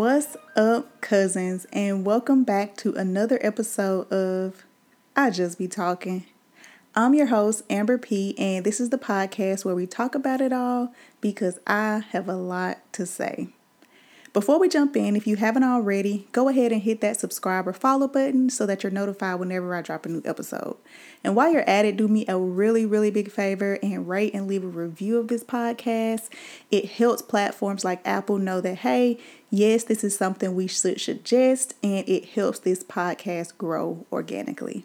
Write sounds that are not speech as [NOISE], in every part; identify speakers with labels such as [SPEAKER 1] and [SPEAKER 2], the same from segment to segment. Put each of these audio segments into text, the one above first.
[SPEAKER 1] What's up, cousins, and welcome back to another episode of I Just Be Talking. I'm your host, Amber P, and this is the podcast where we talk about it all because I have a lot to say. Before we jump in, if you haven't already, go ahead and hit that subscribe or follow button so that you're notified whenever I drop a new episode. And while you're at it, do me a really, really big favor and rate and leave a review of this podcast. It helps platforms like Apple know that, hey, yes, this is something we should suggest, and it helps this podcast grow organically.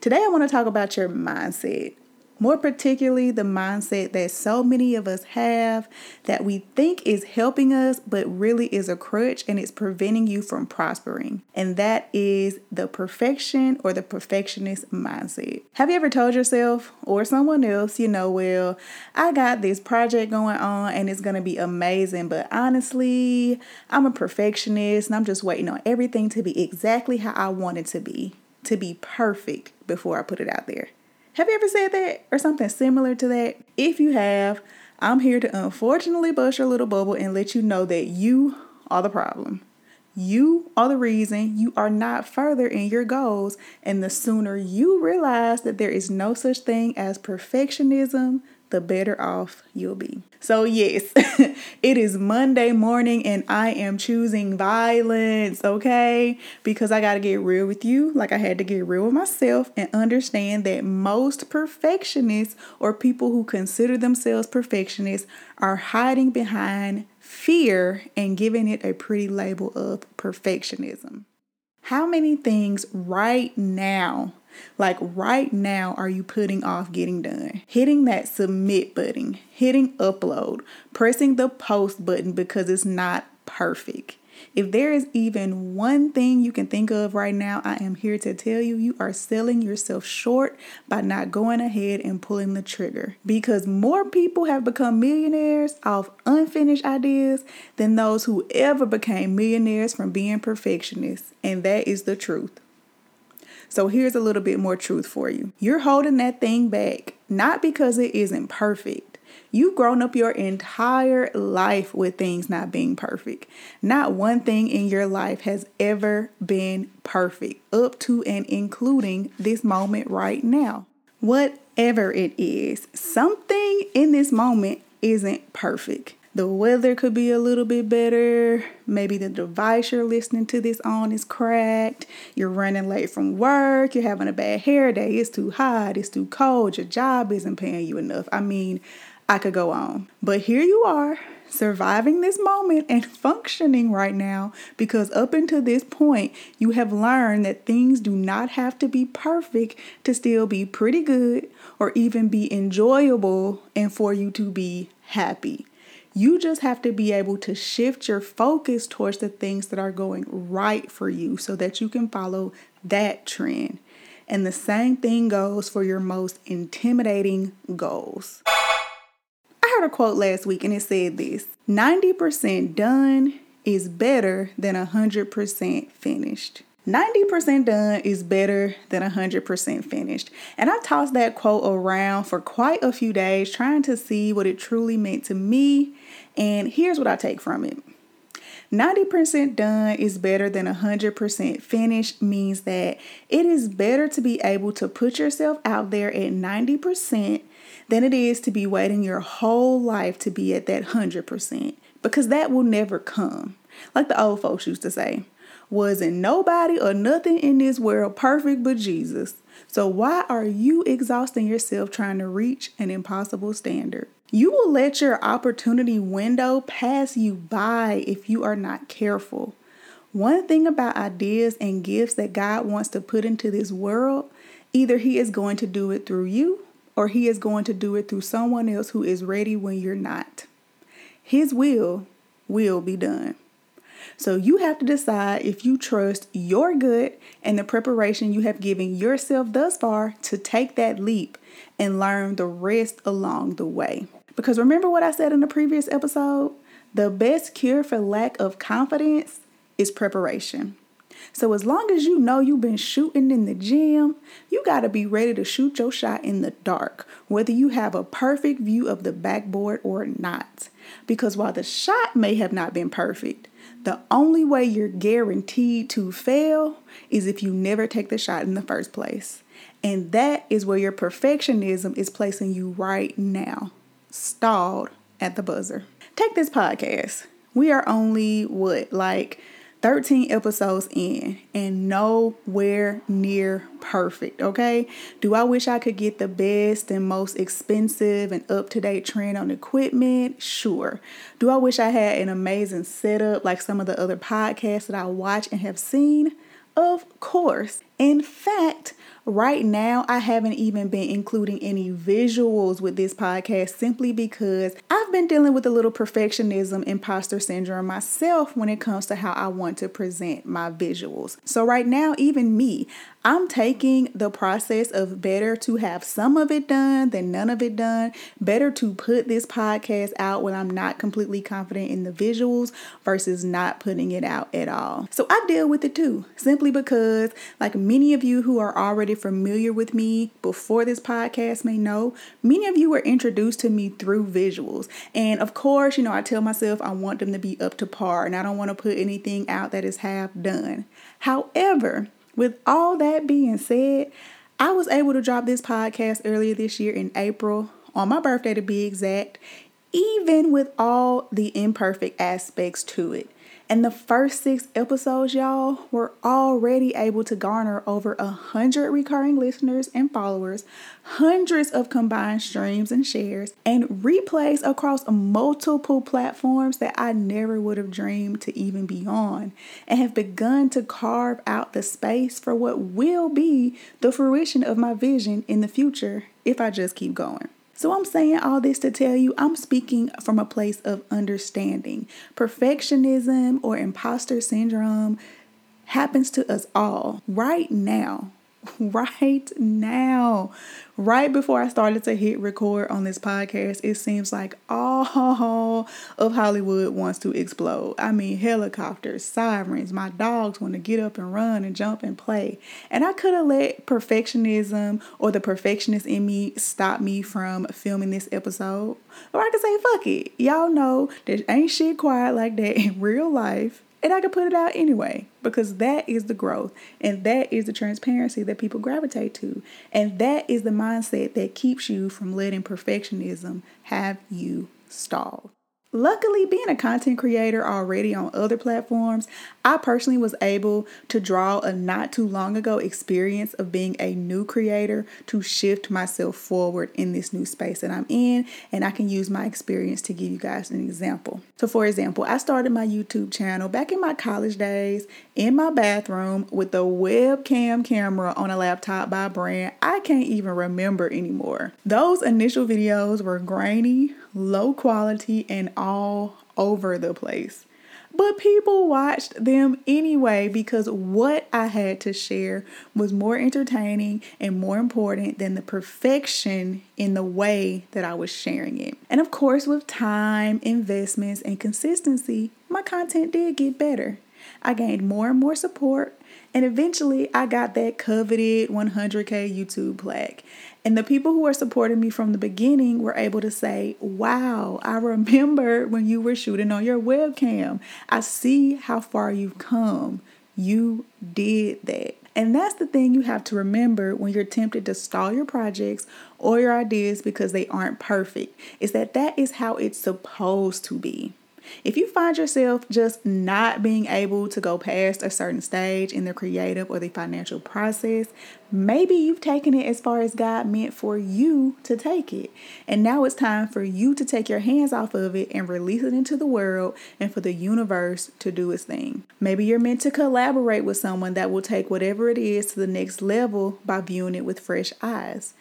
[SPEAKER 1] Today, I want to talk about your mindset more particularly the mindset that so many of us have that we think is helping us, but really is a crutch and it's preventing you from prospering. And that is the perfection or the perfectionist mindset. Have you ever told yourself or someone else, you know, well, I got this project going on and it's going to be amazing, but honestly, I'm a perfectionist and I'm just waiting on everything to be exactly how I want it to be, to be perfect before I put it out there. Have you ever said that or something similar to that? If you have, I'm here to unfortunately bust your little bubble and let you know that you are the problem. You are the reason you are not further in your goals. And the sooner you realize that there is no such thing as perfectionism, the better off you'll be. So, yes, [LAUGHS] it is Monday morning and I am choosing violence, okay? Because I got to get real with you, like I had to get real with myself and understand that most perfectionists or people who consider themselves perfectionists are hiding behind fear and giving it a pretty label of perfectionism. How many things right now like right now, are you putting off getting done? Hitting that submit button, hitting upload, pressing the post button because it's not perfect. If there is even one thing you can think of right now, I am here to tell you you are selling yourself short by not going ahead and pulling the trigger. Because more people have become millionaires off unfinished ideas than those who ever became millionaires from being perfectionists. And that is the truth. So here's a little bit more truth for you. You're holding that thing back, not because it isn't perfect. You've grown up your entire life with things not being perfect. Not one thing in your life has ever been perfect, up to and including this moment right now. Whatever it is, something in this moment isn't perfect. The weather could be a little bit better. Maybe the device you're listening to this on is cracked. You're running late from work. You're having a bad hair day. It's too hot. It's too cold. Your job isn't paying you enough. I mean, I could go on. But here you are, surviving this moment and [LAUGHS] functioning right now because up until this point, you have learned that things do not have to be perfect to still be pretty good or even be enjoyable and for you to be happy. You just have to be able to shift your focus towards the things that are going right for you so that you can follow that trend. And the same thing goes for your most intimidating goals. I heard a quote last week and it said this 90% done is better than 100% finished. 90% done is better than 100% finished. And I tossed that quote around for quite a few days trying to see what it truly meant to me. And here's what I take from it 90% done is better than 100% finished means that it is better to be able to put yourself out there at 90% than it is to be waiting your whole life to be at that 100% because that will never come. Like the old folks used to say, wasn't nobody or nothing in this world perfect but Jesus. So why are you exhausting yourself trying to reach an impossible standard? You will let your opportunity window pass you by if you are not careful. One thing about ideas and gifts that God wants to put into this world, either He is going to do it through you or He is going to do it through someone else who is ready when you're not. His will will be done. So you have to decide if you trust your good and the preparation you have given yourself thus far to take that leap and learn the rest along the way. Because remember what I said in the previous episode? The best cure for lack of confidence is preparation. So as long as you know you've been shooting in the gym, you got to be ready to shoot your shot in the dark, whether you have a perfect view of the backboard or not. Because while the shot may have not been perfect, the only way you're guaranteed to fail is if you never take the shot in the first place. And that is where your perfectionism is placing you right now, stalled at the buzzer. Take this podcast. We are only what, like 13 episodes in and nowhere near perfect, okay? Do I wish I could get the best and most expensive and up to date trend on equipment? Sure. Do I wish I had an amazing setup like some of the other podcasts that I watch and have seen? Of course. In fact, Right now, I haven't even been including any visuals with this podcast simply because I've been dealing with a little perfectionism imposter syndrome myself when it comes to how I want to present my visuals. So, right now, even me, I'm taking the process of better to have some of it done than none of it done. Better to put this podcast out when I'm not completely confident in the visuals versus not putting it out at all. So I deal with it too, simply because, like many of you who are already familiar with me before this podcast may know, many of you were introduced to me through visuals. And of course, you know, I tell myself I want them to be up to par and I don't want to put anything out that is half done. However, with all that being said, I was able to drop this podcast earlier this year in April, on my birthday to be exact, even with all the imperfect aspects to it. And the first six episodes, y'all, were already able to garner over a hundred recurring listeners and followers, hundreds of combined streams and shares, and replays across multiple platforms that I never would have dreamed to even be on, and have begun to carve out the space for what will be the fruition of my vision in the future if I just keep going. So I'm saying all this to tell you I'm speaking from a place of understanding. Perfectionism or imposter syndrome happens to us all right now. [LAUGHS] right now. Right before I started to hit record on this podcast, it seems like all of Hollywood wants to explode. I mean, helicopters, sirens, my dogs want to get up and run and jump and play. And I could have let perfectionism or the perfectionist in me stop me from filming this episode. Or I could say, fuck it. Y'all know there ain't shit quiet like that in real life. And I can put it out anyway because that is the growth and that is the transparency that people gravitate to. And that is the mindset that keeps you from letting perfectionism have you stalled. Luckily, being a content creator already on other platforms, I personally was able to draw a not too long ago experience of being a new creator to shift myself forward in this new space that I'm in, and I can use my experience to give you guys an example. So, for example, I started my YouTube channel back in my college days in my bathroom with a webcam camera on a laptop by brand I can't even remember anymore. Those initial videos were grainy, low quality, and all over the place. But people watched them anyway because what I had to share was more entertaining and more important than the perfection in the way that I was sharing it. And of course, with time, investments, and consistency, my content did get better. I gained more and more support, and eventually I got that coveted 100K YouTube plaque. And the people who were supporting me from the beginning were able to say, Wow, I remember when you were shooting on your webcam. I see how far you've come. You did that. And that's the thing you have to remember when you're tempted to stall your projects or your ideas because they aren't perfect, is that that is how it's supposed to be. If you find yourself just not being able to go past a certain stage in the creative or the financial process, maybe you've taken it as far as God meant for you to take it. And now it's time for you to take your hands off of it and release it into the world and for the universe to do its thing. Maybe you're meant to collaborate with someone that will take whatever it is to the next level by viewing it with fresh eyes.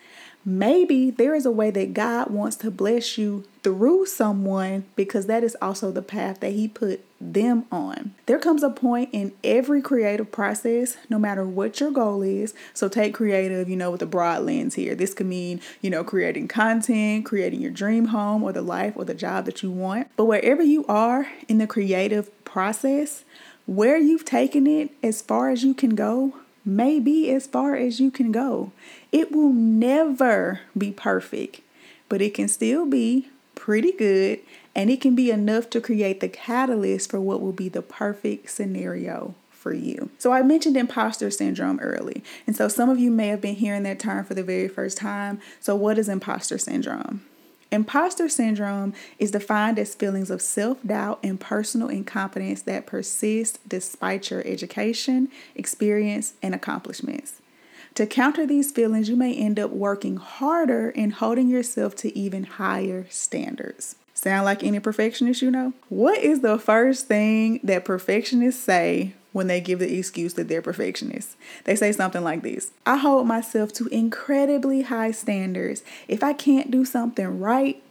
[SPEAKER 1] Maybe there is a way that God wants to bless you through someone because that is also the path that He put them on. There comes a point in every creative process, no matter what your goal is. So, take creative, you know, with a broad lens here. This could mean, you know, creating content, creating your dream home or the life or the job that you want. But wherever you are in the creative process, where you've taken it as far as you can go may be as far as you can go. It will never be perfect, but it can still be pretty good and it can be enough to create the catalyst for what will be the perfect scenario for you. So I mentioned imposter syndrome early. And so some of you may have been hearing that term for the very first time. So what is imposter syndrome? Imposter syndrome is defined as feelings of self doubt and personal incompetence that persist despite your education, experience, and accomplishments. To counter these feelings, you may end up working harder and holding yourself to even higher standards. Sound like any perfectionist you know? What is the first thing that perfectionists say when they give the excuse that they're perfectionists? They say something like this I hold myself to incredibly high standards. If I can't do something right,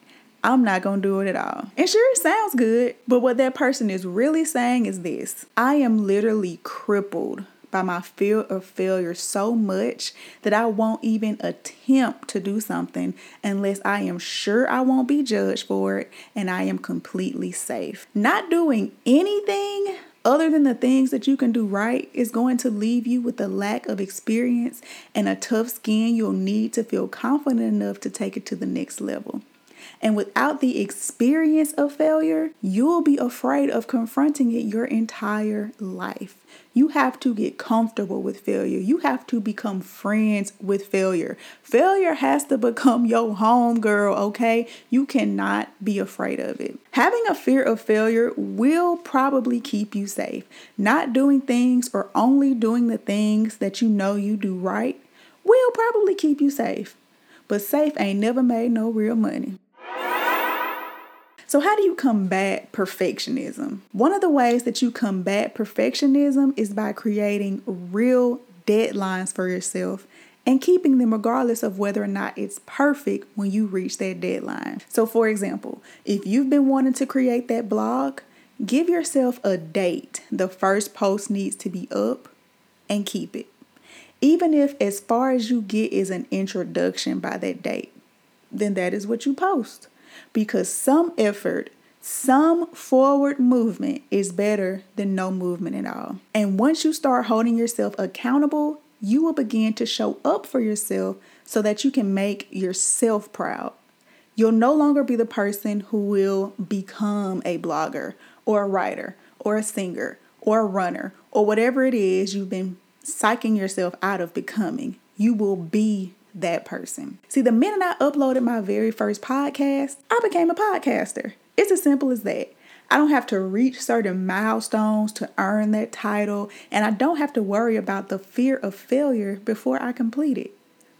[SPEAKER 1] I'm not gonna do it at all. And sure, it sounds good, but what that person is really saying is this I am literally crippled by my fear of failure so much that I won't even attempt to do something unless I am sure I won't be judged for it and I am completely safe. Not doing anything other than the things that you can do right is going to leave you with a lack of experience and a tough skin you'll need to feel confident enough to take it to the next level. And without the experience of failure, you'll be afraid of confronting it your entire life. You have to get comfortable with failure. You have to become friends with failure. Failure has to become your home girl, okay? You cannot be afraid of it. Having a fear of failure will probably keep you safe. Not doing things or only doing the things that you know you do right will probably keep you safe. But safe ain't never made no real money. So, how do you combat perfectionism? One of the ways that you combat perfectionism is by creating real deadlines for yourself and keeping them regardless of whether or not it's perfect when you reach that deadline. So, for example, if you've been wanting to create that blog, give yourself a date the first post needs to be up and keep it. Even if as far as you get is an introduction by that date, then that is what you post because some effort, some forward movement is better than no movement at all. And once you start holding yourself accountable, you will begin to show up for yourself so that you can make yourself proud. You'll no longer be the person who will become a blogger or a writer or a singer or a runner or whatever it is you've been psyching yourself out of becoming. You will be that person. See, the minute I uploaded my very first podcast, I became a podcaster. It's as simple as that. I don't have to reach certain milestones to earn that title, and I don't have to worry about the fear of failure before I complete it.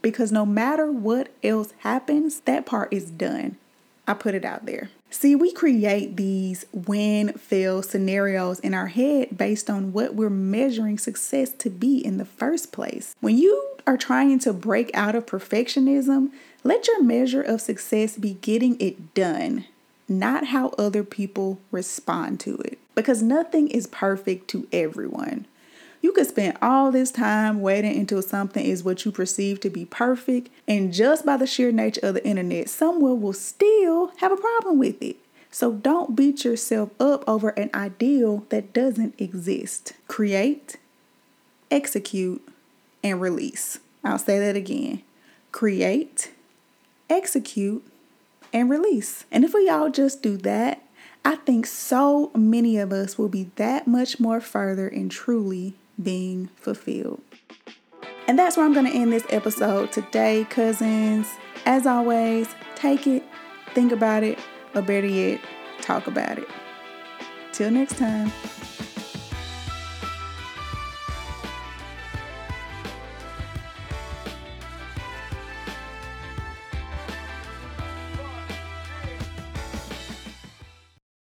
[SPEAKER 1] Because no matter what else happens, that part is done. I put it out there. See, we create these win fail scenarios in our head based on what we're measuring success to be in the first place. When you are trying to break out of perfectionism, let your measure of success be getting it done, not how other people respond to it. Because nothing is perfect to everyone. You could spend all this time waiting until something is what you perceive to be perfect, and just by the sheer nature of the internet, someone will still have a problem with it. So don't beat yourself up over an ideal that doesn't exist. Create, execute, and release. I'll say that again create, execute, and release. And if we all just do that, I think so many of us will be that much more further in truly being fulfilled. And that's where I'm going to end this episode today, cousins. As always, take it, think about it, or better yet, talk about it. Till next time.